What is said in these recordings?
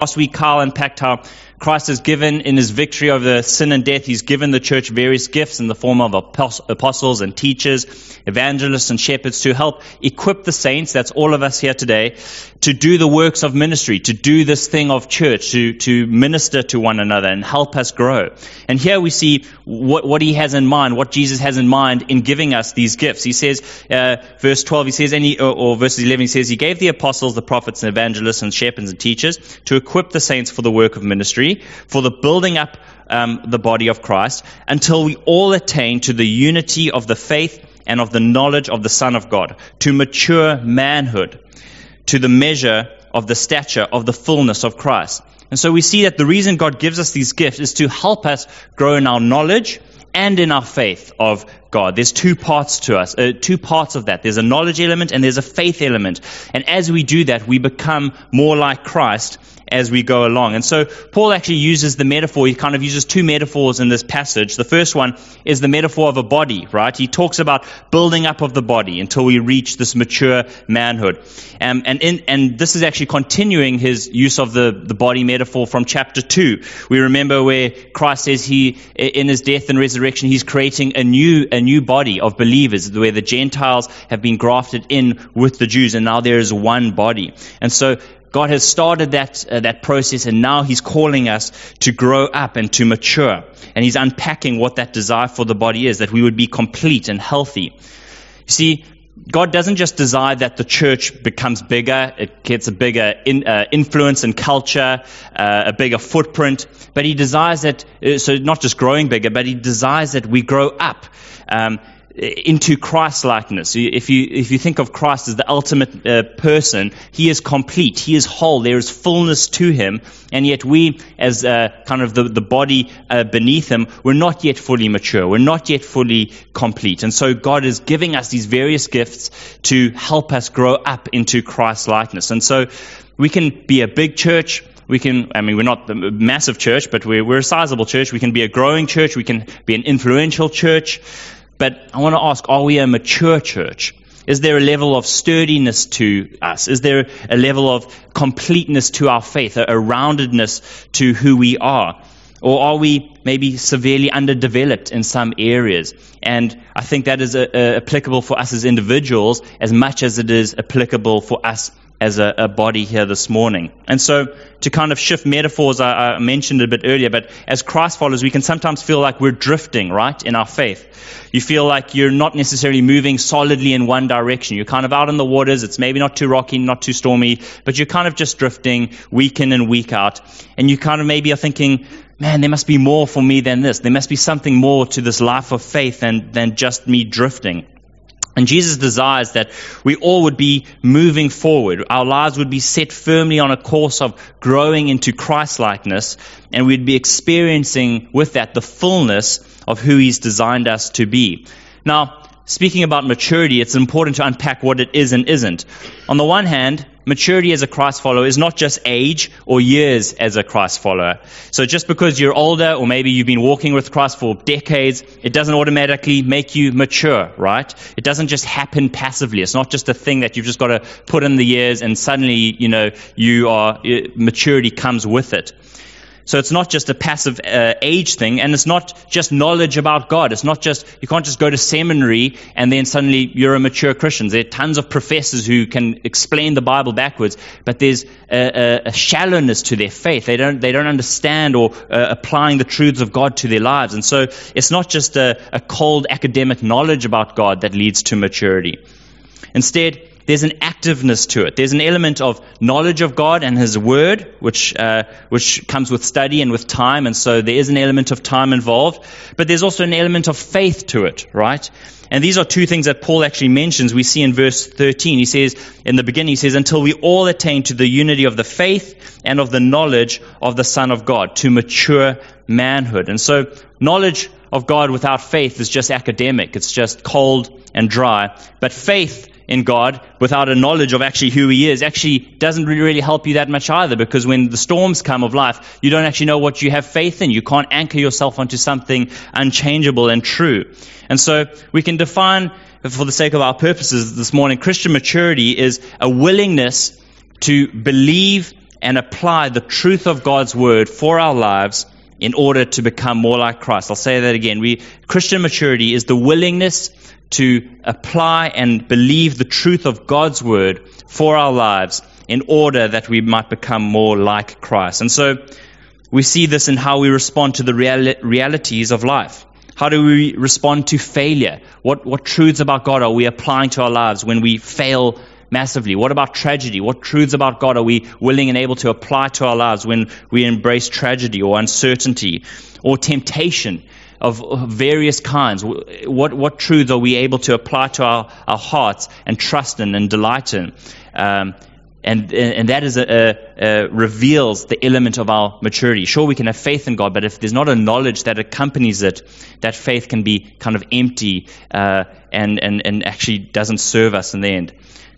Last week, Carl unpacked how Christ has given in his victory over sin and death, he's given the church various gifts in the form of apostles and teachers, evangelists and shepherds to help equip the saints, that's all of us here today, to do the works of ministry, to do this thing of church, to, to minister to one another and help us grow. And here we see what, what he has in mind, what Jesus has in mind in giving us these gifts. He says, uh, verse 12, he says, any, or, or verses 11, he says, he gave the apostles, the prophets and evangelists and shepherds and teachers to equip the saints for the work of ministry, for the building up um, the body of Christ, until we all attain to the unity of the faith and of the knowledge of the Son of God, to mature manhood, to the measure of the stature of the fullness of Christ. And so we see that the reason God gives us these gifts is to help us grow in our knowledge and in our faith of God. There's two parts to us, uh, two parts of that. There's a knowledge element and there's a faith element. And as we do that, we become more like Christ as we go along. And so Paul actually uses the metaphor, he kind of uses two metaphors in this passage. The first one is the metaphor of a body, right? He talks about building up of the body until we reach this mature manhood. Um, and, in, and this is actually continuing his use of the, the body metaphor from chapter 2. We remember where Christ says he, in his death and resurrection, he's creating a new, a new body of believers where the Gentiles have been grafted in with the Jews and now there is one body. And so God has started that, uh, that process and now He's calling us to grow up and to mature. And He's unpacking what that desire for the body is, that we would be complete and healthy. You see, God doesn't just desire that the church becomes bigger, it gets a bigger in, uh, influence and culture, uh, a bigger footprint, but He desires that, uh, so not just growing bigger, but He desires that we grow up. Um, into Christ likeness. If you, if you think of Christ as the ultimate uh, person, he is complete, he is whole, there is fullness to him, and yet we, as uh, kind of the, the body uh, beneath him, we're not yet fully mature, we're not yet fully complete. And so God is giving us these various gifts to help us grow up into Christ likeness. And so we can be a big church, we can, I mean, we're not a massive church, but we're, we're a sizable church. We can be a growing church. We can be an influential church. But I want to ask are we a mature church? Is there a level of sturdiness to us? Is there a level of completeness to our faith, a, roundedness to who we are? Or are we maybe severely underdeveloped in some areas? And I think that is a, a, applicable for us as individuals as much as it is applicable for us as a, a, body here this morning. And so, to kind of shift metaphors, I, I, mentioned a bit earlier, but as Christ followers, we can sometimes feel like we're drifting, right, in our faith. You feel like you're not necessarily moving solidly in one direction. You're kind of out in the waters. It's maybe not too rocky, not too stormy, but you're kind of just drifting week in and week out. And you kind of maybe are thinking, man, there must be more for me than this. There must be something more to this life of faith than, than just me drifting. And Jesus desires that we all would be moving forward. Our lives would be set firmly on a course of growing into Christ likeness, and we'd be experiencing with that the fullness of who He's designed us to be. Now, speaking about maturity, it's important to unpack what it is and isn't. On the one hand, maturity as a Christ follower is not just age or years as a Christ follower. So just because you're older or maybe you've been walking with Christ for decades, it doesn't automatically make you mature, right? It doesn't just happen passively. It's not just a thing that you've just got to put in the years and suddenly, you know, you are, maturity comes with it. So it's not just a passive uh, age thing, and it's not just knowledge about God. It's not just, you can't just go to seminary and then suddenly you're a mature Christian. There are tons of professors who can explain the Bible backwards, but there's a, a, a shallowness to their faith. They don't, they don't understand or uh, applying the truths of God to their lives. And so it's not just a, a cold academic knowledge about God that leads to maturity. Instead, there's an activeness to it. There's an element of knowledge of God and His Word, which, uh, which comes with study and with time, and so there is an element of time involved. But there's also an element of faith to it, right? And these are two things that Paul actually mentions. We see in verse 13. He says, in the beginning, he says, until we all attain to the unity of the faith and of the knowledge of the Son of God, to mature manhood. And so, knowledge of God without faith is just academic. It's just cold and dry. But faith in God without a knowledge of actually who He is actually doesn't really, help you that much either because when the storms come of life, you don't actually know what you have faith in. You can't anchor yourself onto something unchangeable and true. And so we can define, for the sake of our purposes this morning, Christian maturity is a willingness to believe and apply the truth of God's word for our lives in order to become more like Christ. I'll say that again. We, Christian maturity is the willingness to apply and believe the truth of God's word for our lives in order that we might become more like Christ. And so we see this in how we respond to the reali- realities of life. How do we respond to failure? What, what truths about God are we applying to our lives when we fail massively? What about tragedy? What truths about God are we willing and able to apply to our lives when we embrace tragedy or uncertainty or temptation of various kinds? What, what truths are we able to apply to our, our hearts and trust in and delight in? Um, and, and that is a, a, a reveals the element of our maturity. Sure, we can have faith in God, but if there's not a knowledge that accompanies it, that faith can be kind of empty uh, and, and, and actually doesn't serve us in the end.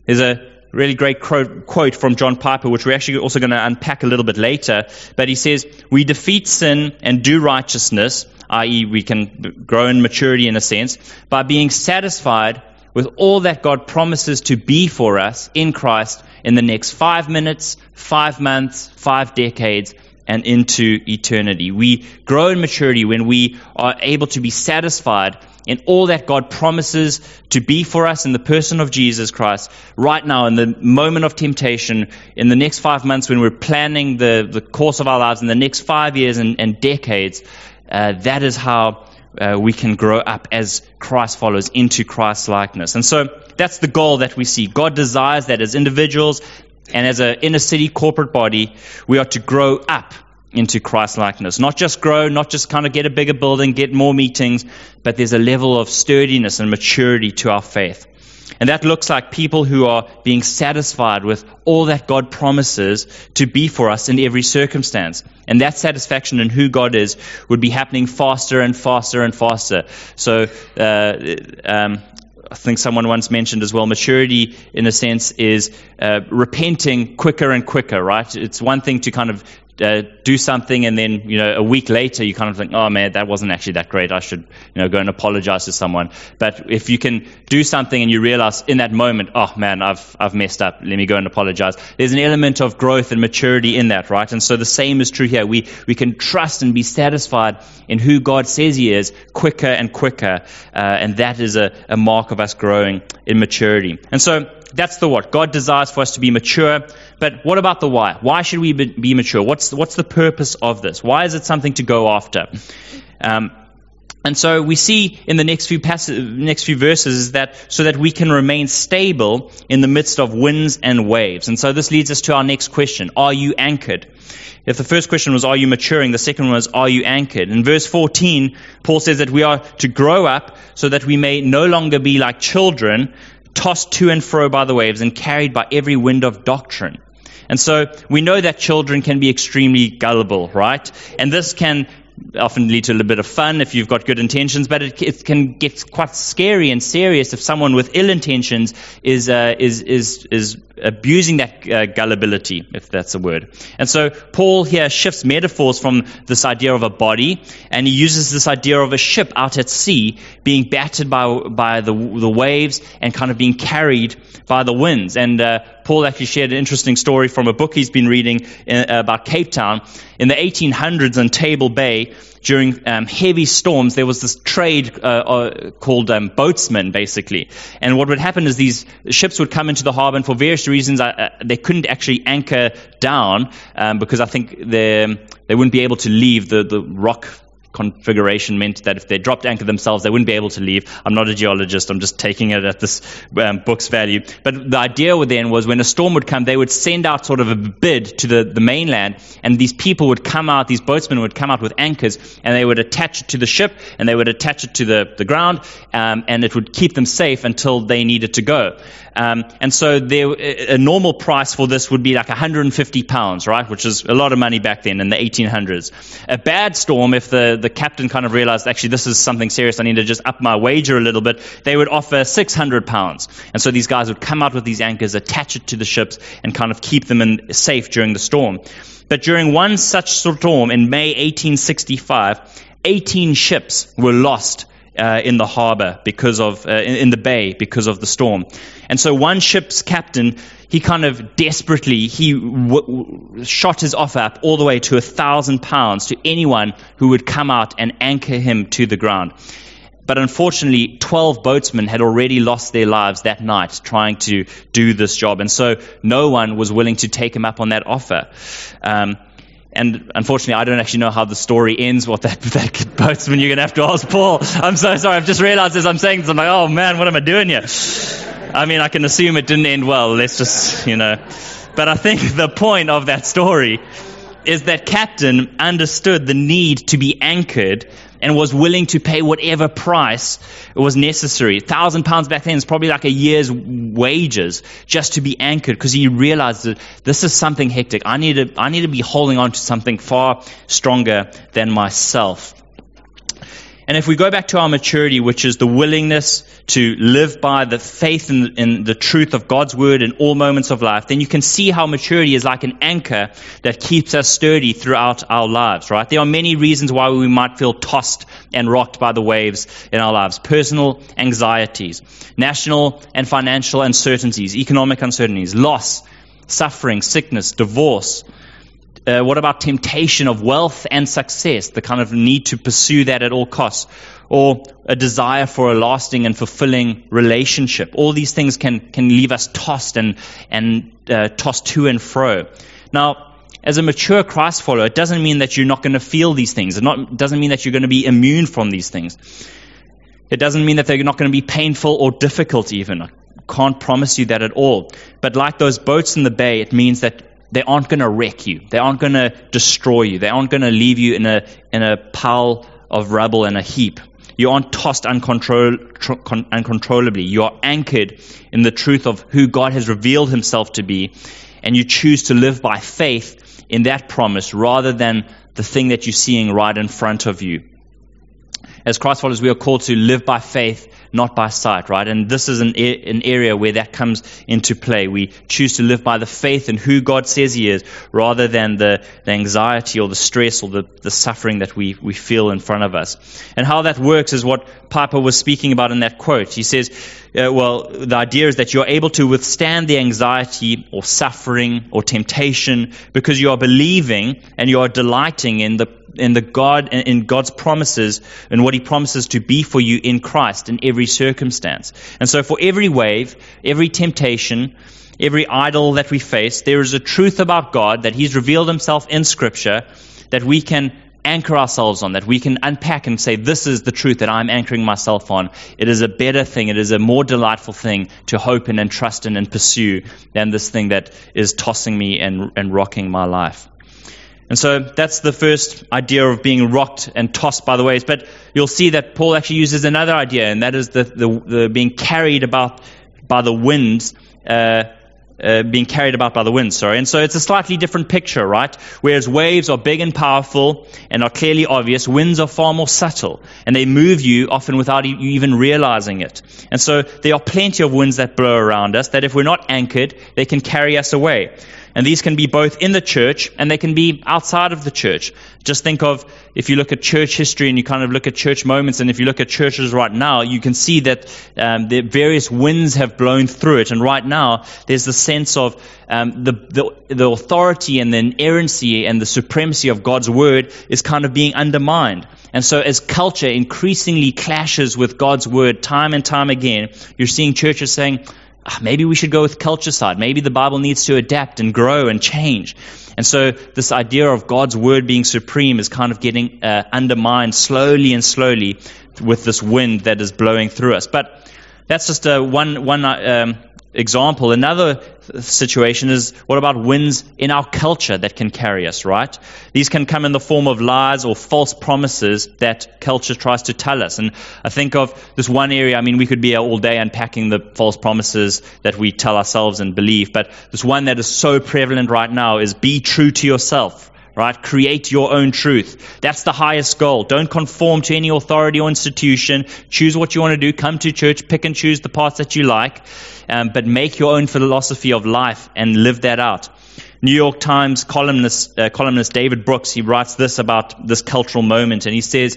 There's a really great quote from John Piper, which we're actually also going to unpack a little bit later. But he says, We defeat sin and do righteousness, i.e., we can grow in maturity in a sense, by being satisfied with all that God promises to be for us in Christ in the next five minutes, five months, five decades, and into eternity. We grow in maturity when we are able to be satisfied in all that God promises to be for us in the person of Jesus Christ right now, in the moment of temptation, in the next five months when we're planning the, the course of our lives, in the next five years and, and decades. Uh, that is how uh, we can grow up as Christ follows into Christ's likeness. And so that's the goal that we see. God desires that as individuals and as an inner city corporate body, we are to grow up into Christ likeness. Not just grow, not just kind of get a bigger building, get more meetings, but there's a level of sturdiness and maturity to our faith. And that looks like people who are being satisfied with all that God promises to be for us in every circumstance. And that satisfaction in who God is would be happening faster and faster and faster. So, uh, um, I think someone once mentioned as well, maturity in a sense is uh, repenting quicker and quicker, right? It's one thing to kind of uh, do something and then you know a week later you kind of think oh man that wasn't actually that great. I should you know go and apologize to someone. But if you can do something and you realize in that moment oh man i've i've messed up. Let me go and apologize there's an element of growth and maturity in that right? And so the same is true here. We we can trust and be satisfied in who god says he is quicker and quicker uh, and that is a, a mark of us growing in maturity. And so that's the what. God desires for us to be mature. But what about the why? Why should we be mature? What's, what's the purpose of this? Why is it something to go after? Um, and so we see in the next few next few verses that so that we can remain stable in the midst of winds and waves. And so this leads us to our next question: Are you anchored? If the first question was, Are you maturing? the second one was, Are you anchored? In verse 14, Paul says that we are to grow up so that we may no longer be like children, tossed to and fro by the waves and carried by every wind of doctrine. And so we know that children can be extremely gullible, right? And this can often lead to a little bit of fun if you've got good intentions, but it, it can get quite scary and serious if someone with ill intentions is uh, is is is abusing that uh, gullibility, if that's a word. And so Paul here shifts metaphors from this idea of a body, and he uses this idea of a ship out at sea being battered by, by the, the waves and kind of being carried by the winds. And uh, Paul actually shared an interesting story from a book he's been reading in, uh, about Cape Town. In the 1800s in Table Bay, during um, heavy storms, there was this trade uh, uh, called um, boatsmen, basically. And what would happen is these ships would come into the harbor, and for various reasons, uh, they couldn't actually anchor down um, because I think they, they wouldn't be able to leave the, the rock configuration meant that if they dropped anchor themselves, they wouldn't be able to leave. I'm not a geologist. I'm just taking it at this um, book's value. But the idea then was when a storm would come, they would send out sort of a bid to the, the mainland, and these people would come out, these boatsmen would come out with anchors, and they would attach it to the ship, and they would attach it to the, the ground, um, and it would keep them safe until they needed to go. Um, and so there, a normal price for this would be like 150 pounds, right? Which is a lot of money back then in the 1800s. A bad storm, if the, the captain kind of realized, actually, this is something serious, I need to just up my wager a little bit, they would offer 600 pounds. And so these guys would come out with these anchors, attach it to the ships, and kind of keep them in, safe during the storm. But during one such storm in May 1865, 18 ships were lost uh, in the harbor because of uh, in, in the bay because of the storm. And so one ship's captain, he kind of desperately he w- w- shot his offer up all the way to a thousand pounds to anyone who would come out and anchor him to the ground. But unfortunately, 12 boatsmen had already lost their lives that night trying to do this job. And so no one was willing to take him up on that offer. Um, and unfortunately, I don't actually know how the story ends. What that, that boatsman, you're going to have to ask Paul. I'm so sorry. I've just realized as I'm saying this, I'm like, oh man, what am I doing here? I mean, I can assume it didn't end well. Let's just, you know. But I think the point of that story is that captain understood the need to be anchored and was willing to pay whatever price was necessary. A thousand pounds back then is probably like a year's wages just to be anchored because he realized that this is something hectic. I need to, I need to be holding on to something far stronger than myself. And if we go back to our maturity, which is the willingness to live by the faith in, in, the truth of God's word in all moments of life, then you can see how maturity is like an anchor that keeps us sturdy throughout our lives, right? There are many reasons why we might feel tossed and rocked by the waves in our lives. Personal anxieties, national and financial uncertainties, economic uncertainties, loss, suffering, sickness, divorce, uh, what about temptation of wealth and success, the kind of need to pursue that at all costs? Or a desire for a lasting and fulfilling relationship. All these things can, can leave us tossed and, and uh, tossed to and fro. Now, as a mature Christ follower, it doesn't mean that you're not going to feel these things. It not, doesn't mean that you're going to be immune from these things. It doesn't mean that they're not going to be painful or difficult, even. I can't promise you that at all. But like those boats in the bay, it means that they aren't going to wreck you. They aren't going to destroy you. They aren't going to leave you in a, in a pile of rubble and a heap. You aren't tossed uncontrol, con, uncontrollably. You are anchored in the truth of who God has revealed himself to be, and you choose to live by faith in that promise rather than the thing that you're seeing right in front of you. As Christ followers, we are called to live by faith not by sight, right? And this is an, an area where that comes into play. We choose to live by the faith in who God says He is rather than the, the anxiety or the stress or the, the suffering that we, we feel in front of us. And how that works is what Piper was speaking about in that quote. He says, uh, well, the idea is that you're able to withstand the anxiety or suffering or temptation because you are believing and you are delighting in the in the God in God's promises and what He promises to be for you in Christ in every circumstance. And so, for every wave, every temptation, every idol that we face, there is a truth about God that He's revealed Himself in Scripture that we can anchor ourselves on, that we can unpack and say, This is the truth that I'm anchoring myself on. It is a better thing, it is a more delightful thing to hope in and trust in and pursue than this thing that is tossing me and, and rocking my life. And so that's the first idea of being rocked and tossed by the waves. But you'll see that Paul actually uses another idea, and that is the, the, the being carried about by the winds. Uh, uh, being carried about by the wind, sorry. And so it's a slightly different picture, right? Whereas waves are big and powerful and are clearly obvious, winds are far more subtle and they move you often without you even realizing it. And so there are plenty of winds that blow around us that if we're not anchored, they can carry us away. And these can be both in the church and they can be outside of the church. Just think of if you look at church history and you kind of look at church moments, and if you look at churches right now, you can see that um, the various winds have blown through it. And right now, there's the sense of um, the, the, the authority and the inerrancy and the supremacy of God's word is kind of being undermined. And so, as culture increasingly clashes with God's word time and time again, you're seeing churches saying, maybe we should go with culture side. Maybe the Bible needs to adapt and grow and change. And so this idea of God's word being supreme is kind of getting uh, undermined slowly and slowly with this wind that is blowing through us. But that's just a one, one um, example. Another situation is what about winds in our culture that can carry us, right? These can come in the form of lies or false promises that culture tries to tell us. And I think of this one area, I mean, we could be here all day unpacking the false promises that we tell ourselves and believe, but this one that is so prevalent right now is be true to yourself right? Create your own truth. That's the highest goal. Don't conform to any authority or institution. Choose what you want to do. Come to church, pick and choose the parts that you like, um, but make your own philosophy of life and live that out. New York Times columnist, uh, columnist David Brooks, he writes this about this cultural moment, and he says,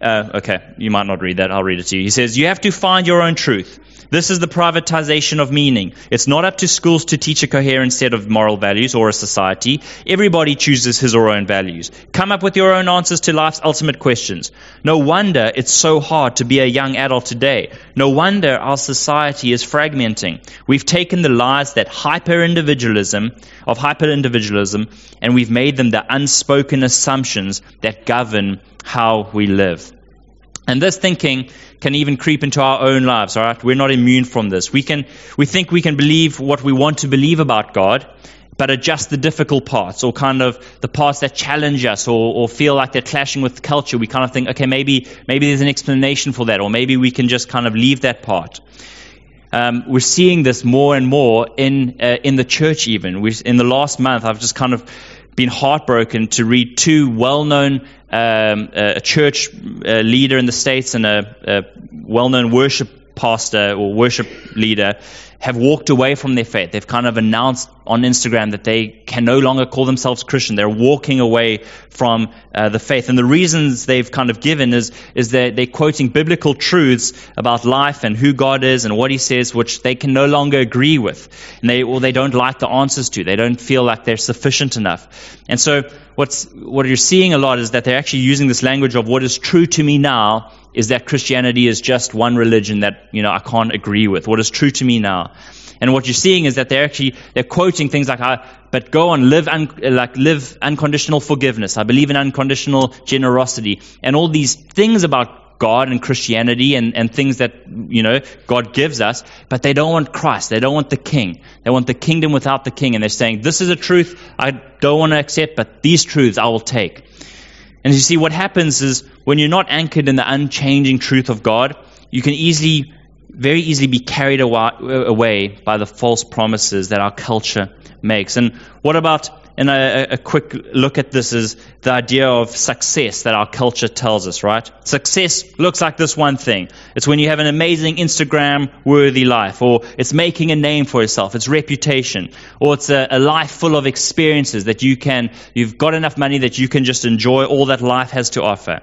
uh, okay, you might not read that, I'll read it to you. He says, You have to find your own truth. This is the privatization of meaning. It's not up to schools to teach a coherent set of moral values or a society. Everybody chooses his or her own values. Come up with your own answers to life's ultimate questions. No wonder it's so hard to be a young adult today. No wonder our society is fragmenting. We've taken the lies that hyper individualism, of hyper individualism, and we've made them the unspoken assumptions that govern how we live. And this thinking can even creep into our own lives, all right? We're not immune from this. We, can, we think we can believe what we want to believe about God, but adjust the difficult parts or kind of the parts that challenge us or, or feel like they're clashing with culture. We kind of think, okay, maybe, maybe there's an explanation for that, or maybe we can just kind of leave that part. Um, we're seeing this more and more in, uh, in the church, even. we in the last month, I've just kind of been heartbroken to read two well known um, a church uh, leader in the States and a, a well known worship pastor or worship leader have walked away from their faith. They've kind of announced on Instagram that they can no longer call themselves Christian. They're walking away from uh, the faith. And the reasons they've kind of given is, is that they're quoting biblical truths about life and who God is and what He says, which they can no longer agree with. And they, or they don't like the answers to. They don't feel like they're sufficient enough. And so what's, what you're seeing a lot is that they're actually using this language of what is true to me now is that Christianity is just one religion that, you know, I can't agree with. What is true to me now. And what you're seeing is that they're actually, they're quoting things like, but go on, live, un, like, live unconditional forgiveness. I believe in unconditional generosity. And all these things about God and Christianity and, and things that, you know, God gives us, but they don't want Christ. They don't want the king. They want the kingdom without the king. And they're saying, this is a truth I don't want to accept, but these truths I will take. And you see, what happens is when you're not anchored in the unchanging truth of God, you can easily, very easily be carried away by the false promises that our culture makes. And what about and a, a, quick look at this is the idea of success that our culture tells us, right? Success looks like this one thing. It's when you have an amazing Instagram worthy life, or it's making a name for yourself, it's reputation, or it's a, a life full of experiences that you can, you've got enough money that you can just enjoy all that life has to offer.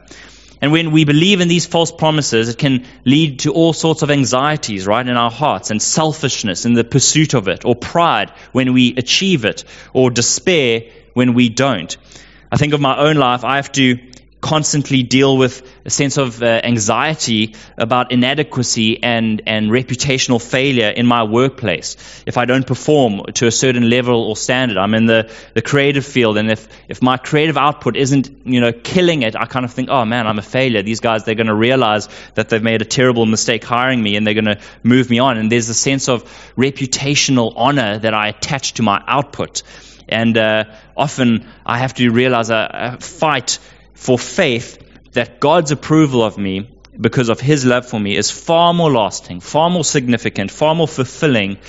And when we believe in these false promises, it can lead to all sorts of anxieties, right, in our hearts, and selfishness in the pursuit of it, or pride when we achieve it, or despair when we don't. I think of my own life, I have to constantly deal with a sense of uh, anxiety about inadequacy and, and reputational failure in my workplace. If I don't perform to a certain level or standard, I'm in the, the creative field, and if, if my creative output isn't you know killing it, I kind of think, oh man, I'm a failure. These guys, they're going to realize that they've made a terrible mistake hiring me, and they're going to move me on. And there's a sense of reputational honor that I attach to my output. And uh, often I have to realize I, I fight for faith that God's approval of me because of his love for me is far more lasting, far more significant, far more fulfilling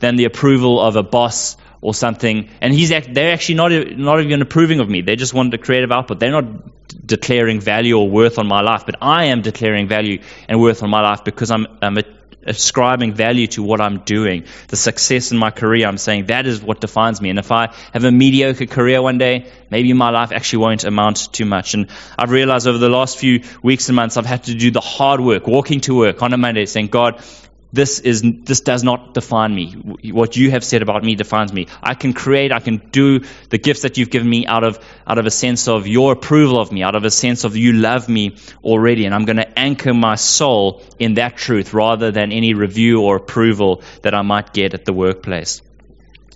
than the approval of a boss or something. And he's they're actually not, not even approving of me. They just want a creative output. They're not declaring value or worth on my life, but I am declaring value and worth on my life because I'm, I'm a ascribing value to what I'm doing. The success in my career, I'm saying that is what defines me. And if I have a mediocre career one day, maybe my life actually won't amount to much. And I've realized over the last few weeks and months, I've had to do the hard work, walking to work on a Monday, saying, God, this is this does not define me. What you have said about me defines me. I can create, I can do the gifts that you've given me out of out of a sense of your approval of me, out of a sense of you love me already, and I'm going to anchor my soul in that truth rather than any review or approval that I might get at the workplace.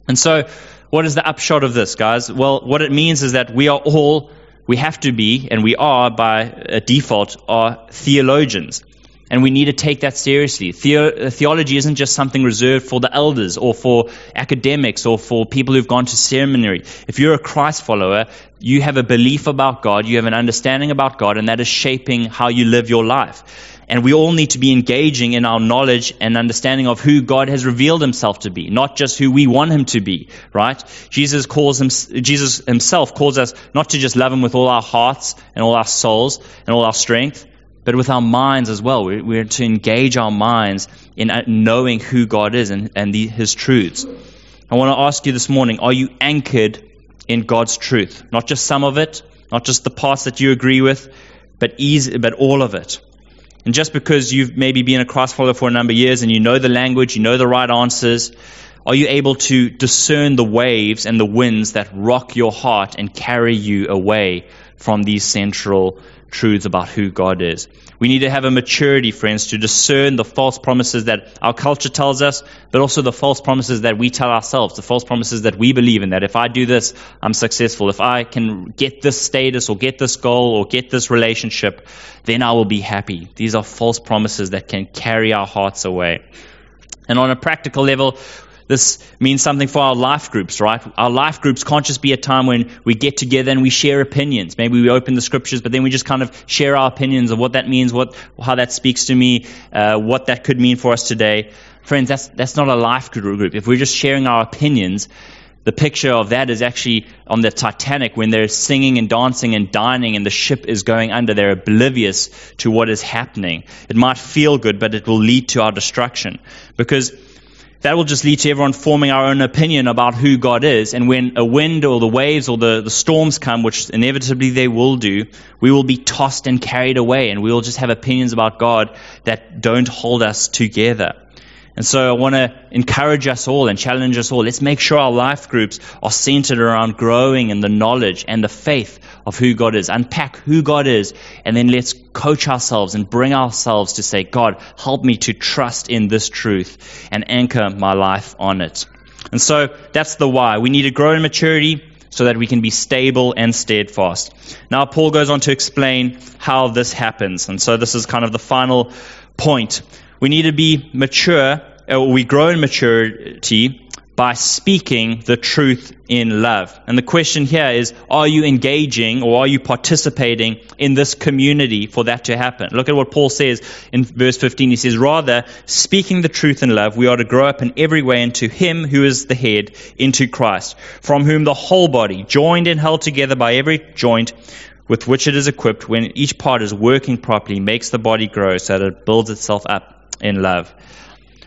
And so, what is the upshot of this, guys? Well, what it means is that we are all we have to be, and we are by uh, default, are theologians. And we need to take that seriously. The- uh, theology isn't just something reserved for the elders or for academics or for people who've gone to seminary. If you're a Christ follower, you have a belief about God, you have an understanding about God, and that is shaping how you live your life. And we all need to be engaging in our knowledge and understanding of who God has revealed himself to be, not just who we want him to be, right? Jesus calls him, Jesus himself calls us not to just love him with all our hearts and all our souls and all our strength, but with our minds as well. We're to engage our minds in uh, knowing who God is and, and the, His truths. I want to ask you this morning are you anchored in God's truth? Not just some of it, not just the parts that you agree with, but, easy, but all of it. And just because you've maybe been a Christ follower for a number of years and you know the language, you know the right answers, are you able to discern the waves and the winds that rock your heart and carry you away from these central truths about who God is? We need to have a maturity, friends, to discern the false promises that our culture tells us, but also the false promises that we tell ourselves, the false promises that we believe in, that if I do this, I'm successful. If I can get this status or get this goal or get this relationship, then I will be happy. These are false promises that can carry our hearts away. And on a practical level, this means something for our life groups, right? Our life groups can't just be a time when we get together and we share opinions. Maybe we open the scriptures, but then we just kind of share our opinions of what that means, what, how that speaks to me, uh, what that could mean for us today. Friends, that's, that's not a life group. If we're just sharing our opinions, the picture of that is actually on the Titanic when they're singing and dancing and dining and the ship is going under. They're oblivious to what is happening. It might feel good, but it will lead to our destruction. Because that will just lead to everyone forming our own opinion about who God is. And when a wind or the waves or the, the storms come, which inevitably they will do, we will be tossed and carried away. And we will just have opinions about God that don't hold us together. And so I want to encourage us all and challenge us all. Let's make sure our life groups are centered around growing in the knowledge and the faith of who God is. Unpack who God is, and then let's coach ourselves and bring ourselves to say, God, help me to trust in this truth and anchor my life on it. And so that's the why. We need to grow in maturity so that we can be stable and steadfast. Now, Paul goes on to explain how this happens. And so this is kind of the final point. We need to be mature, Uh, we grow in maturity by speaking the truth in love. And the question here is are you engaging or are you participating in this community for that to happen? Look at what Paul says in verse 15. He says, Rather, speaking the truth in love, we are to grow up in every way into Him who is the head, into Christ, from whom the whole body, joined and held together by every joint, with which it is equipped, when each part is working properly, makes the body grow so that it builds itself up in love.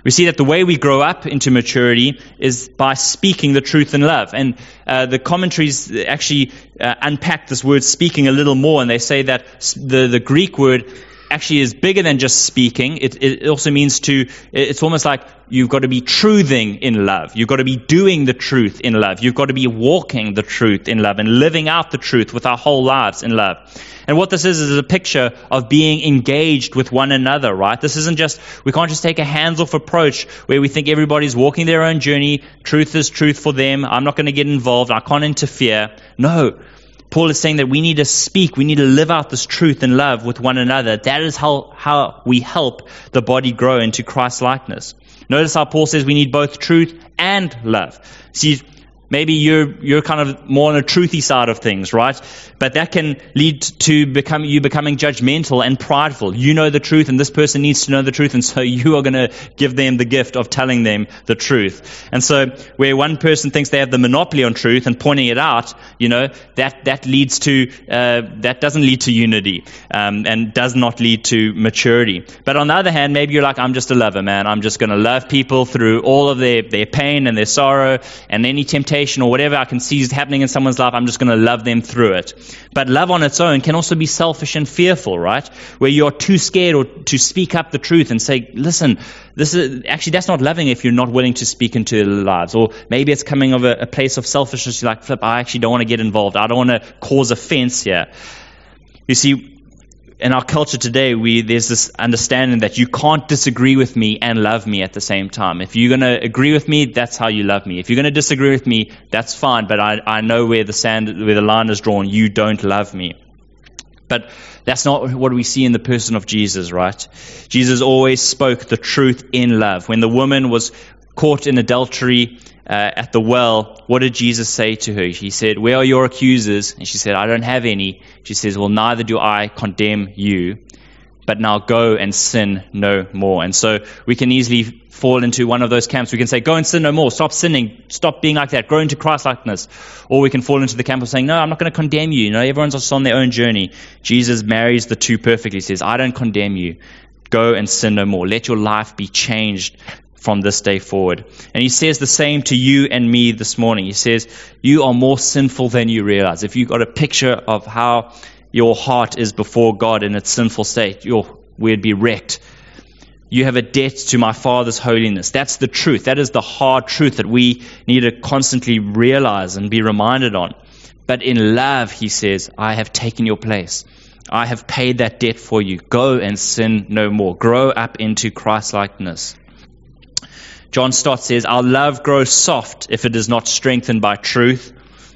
We see that the way we grow up into maturity is by speaking the truth in love. And uh, the commentaries actually uh, unpack this word speaking a little more, and they say that the, the Greek word actually is bigger than just speaking. It, it also means to, it's almost like you've got to be truthing in love. You've got to be doing the truth in love. You've got to be walking the truth in love and living out the truth with our whole lives in love. And what this is is a picture of being engaged with one another, right? This isn't just, we can't just take a hands off approach where we think everybody's walking their own journey. Truth is truth for them. I'm not going to get involved. I can't interfere. No. Paul is saying that we need to speak, we need to live out this truth and love with one another. That is how, how we help the body grow into Christ likeness. Notice how Paul says we need both truth and love. See, Maybe you're, you're kind of more on the truthy side of things, right? But that can lead to become, you becoming judgmental and prideful. You know the truth, and this person needs to know the truth, and so you are going to give them the gift of telling them the truth. And so, where one person thinks they have the monopoly on truth and pointing it out, you know, that, that leads to, uh, that doesn't lead to unity um, and does not lead to maturity. But on the other hand, maybe you're like, I'm just a lover, man. I'm just going to love people through all of their, their pain and their sorrow and any temptation or whatever I can see is happening in someone's life, I'm just going to love them through it. But love on its own can also be selfish and fearful, right? Where you're too scared or to speak up the truth and say, listen, this is actually that's not loving if you're not willing to speak into their lives. Or maybe it's coming of a, a place of selfishness. You're like, flip, I actually don't want to get involved. I don't want to cause offense here. You see, in our culture today, we, there's this understanding that you can't disagree with me and love me at the same time. If you're going to agree with me, that's how you love me. If you're going to disagree with me, that's fine, but I, I know where the sand, where the line is drawn. You don't love me. But that's not what we see in the person of Jesus, right? Jesus always spoke the truth in love. When the woman was caught in adultery uh, at the well, what did Jesus say to her? He said, Where are your accusers? And she said, I don't have any. She says, Well, neither do I condemn you, but now go and sin no more. And so we can easily fall into one of those camps. We can say, Go and sin no more. Stop sinning. Stop being like that. Grow into Christ likeness. Or we can fall into the camp of saying, No, I'm not going to condemn you. You know, everyone's just on their own journey. Jesus marries the two perfectly. He says, I don't condemn you. Go and sin no more. Let your life be changed from this day forward. And he says the same to you and me this morning. He says, You are more sinful than you realize. If you've got a picture of how your heart is before God in its sinful state, we'd be wrecked. You have a debt to my Father's holiness. That's the truth. That is the hard truth that we need to constantly realize and be reminded on. But in love, he says, I have taken your place. I have paid that debt for you. Go and sin no more. Grow up into Christlikeness. John Stott says, Our love grows soft if it is not strengthened by truth,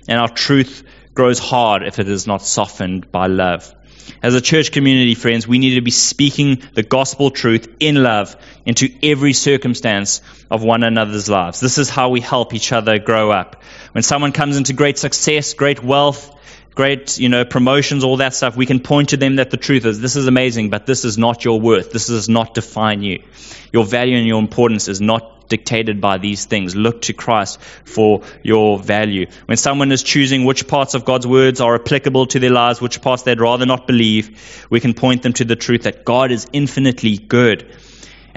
and our truth grows hard if it is not softened by love. As a church community, friends, we need to be speaking the gospel truth in love into every circumstance of one another's lives. This is how we help each other grow up. When someone comes into great success, great wealth, great, you know, promotions, all that stuff, we can point to them that the truth is this is amazing, but this is not your worth. This does not define you. Your value and your importance is not dictated by these things. Look to Christ for your value. When someone is choosing which parts of God's words are applicable to their lives, which parts they'd rather not believe, we can point them to the truth that God is infinitely good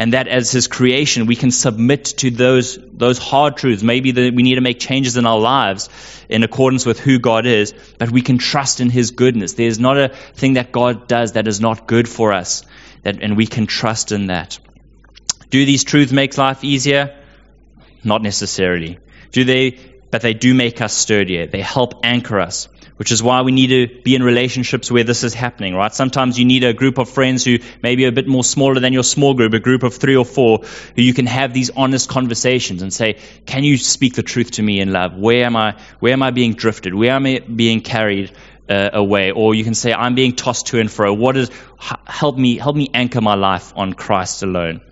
and that as his creation we can submit to those those hard truths maybe that we need to make changes in our lives in accordance with who God is but we can trust in his goodness there's not a thing that God does that is not good for us that and we can trust in that do these truths make life easier not necessarily do they but they do make us sturdier they help anchor us which is why we need to be in relationships where this is happening, right? Sometimes you need a group of friends who maybe are a bit more smaller than your small group, a group of three or four, who you can have these honest conversations and say, "Can you speak the truth to me in love? Where am I? Where am I being drifted? Where am I being carried?" Uh, away, or you can say, "I'm being tossed to and fro. What is help me? Help me anchor my life on Christ alone."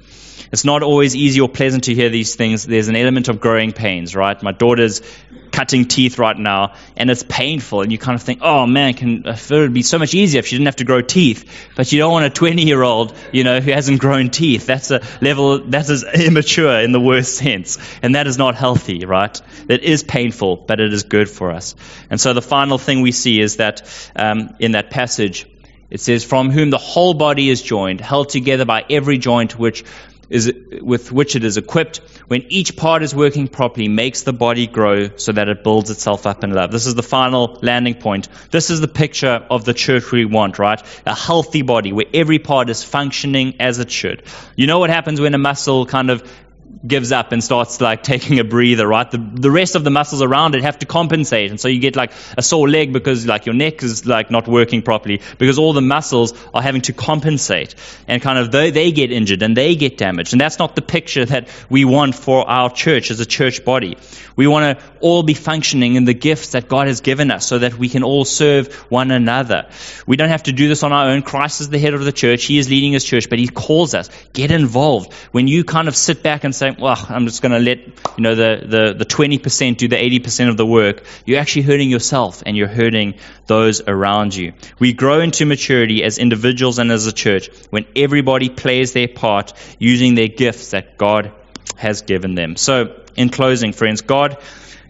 It's not always easy or pleasant to hear these things. There's an element of growing pains, right? My daughter's cutting teeth right now, and it's painful, and you kind of think, oh man, can, it would be so much easier if she didn't have to grow teeth. But you don't want a 20 year old, you know, who hasn't grown teeth. That's a level, that is immature in the worst sense. And that is not healthy, right? It is painful, but it is good for us. And so the final thing we see is that um, in that passage, it says, From whom the whole body is joined, held together by every joint which is, with which it is equipped, when each part is working properly, makes the body grow so that it builds itself up in love. This is the final landing point. This is the picture of the church we want, right? A healthy body where every part is functioning as it should. You know what happens when a muscle kind of gives up and starts like taking a breather, right? The, the rest of the muscles around it have to compensate. And so you get like a sore leg because like your neck is like not working properly because all the muscles are having to compensate and kind of they, they get injured and they get damaged. And that's not the picture that we want for our church as a church body. We want to all be functioning in the gifts that God has given us so that we can all serve one another. We don't have to do this on our own. Christ is the head of the church. He is leading his church, but he calls us, get involved. When you kind of sit back and say, well, I'm just going to let, you know, the, the, the 20% do the 80% of the work, you're actually hurting yourself and you're hurting those around you. We grow into maturity as individuals and as a church when everybody plays their part using their gifts that God has given them. So, in closing, friends, God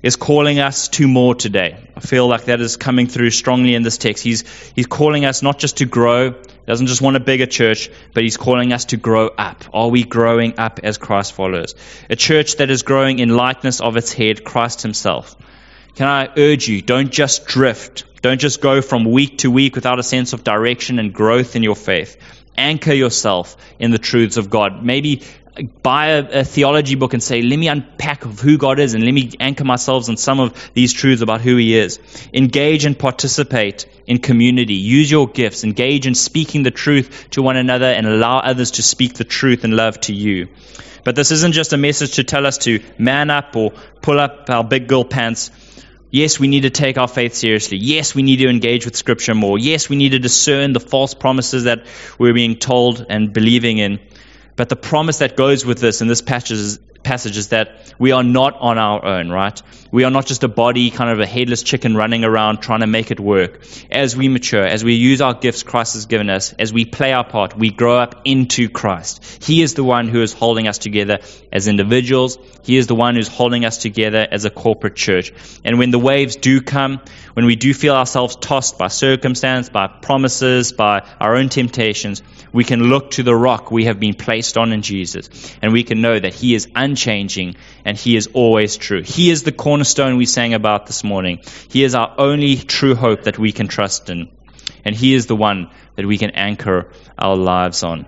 is calling us to more today. I feel like that is coming through strongly in this text. He's, he's calling us not just to grow, he doesn't just want a bigger church, but he's calling us to grow up. Are we growing up as Christ followers? A church that is growing in likeness of its head, Christ himself. Can I urge you, don't just drift. Don't just go from week to week without a sense of direction and growth in your faith. Anchor yourself in the truths of God. Maybe buy a, a, theology book and say, let me unpack who God is and let me anchor myself in some of these truths about who He is. Engage and participate in community. Use your gifts. Engage in speaking the truth to one another and allow others to speak the truth and love to you. But this isn't just a message to tell us to man up or pull up our big girl pants. Yes, we need to take our faith seriously. Yes, we need to engage with Scripture more. Yes, we need to discern the false promises that we're being told and believing in. But the promise that goes with this in this passage is, passage is that we are not on our own, right? We are not just a body, kind of a headless chicken running around trying to make it work. As we mature, as we use our gifts Christ has given us, as we play our part, we grow up into Christ. He is the one who is holding us together as individuals. He is the one who's holding us together as a corporate church. And when the waves do come, when we do feel ourselves tossed by circumstance, by promises, by our own temptations, we can look to the rock we have been placed on in Jesus, and we can know that He is unchanging and He is always true. He is the cornerstone we sang about this morning. He is our only true hope that we can trust in, and He is the one that we can anchor our lives on.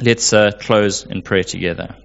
Let's uh, close in prayer together.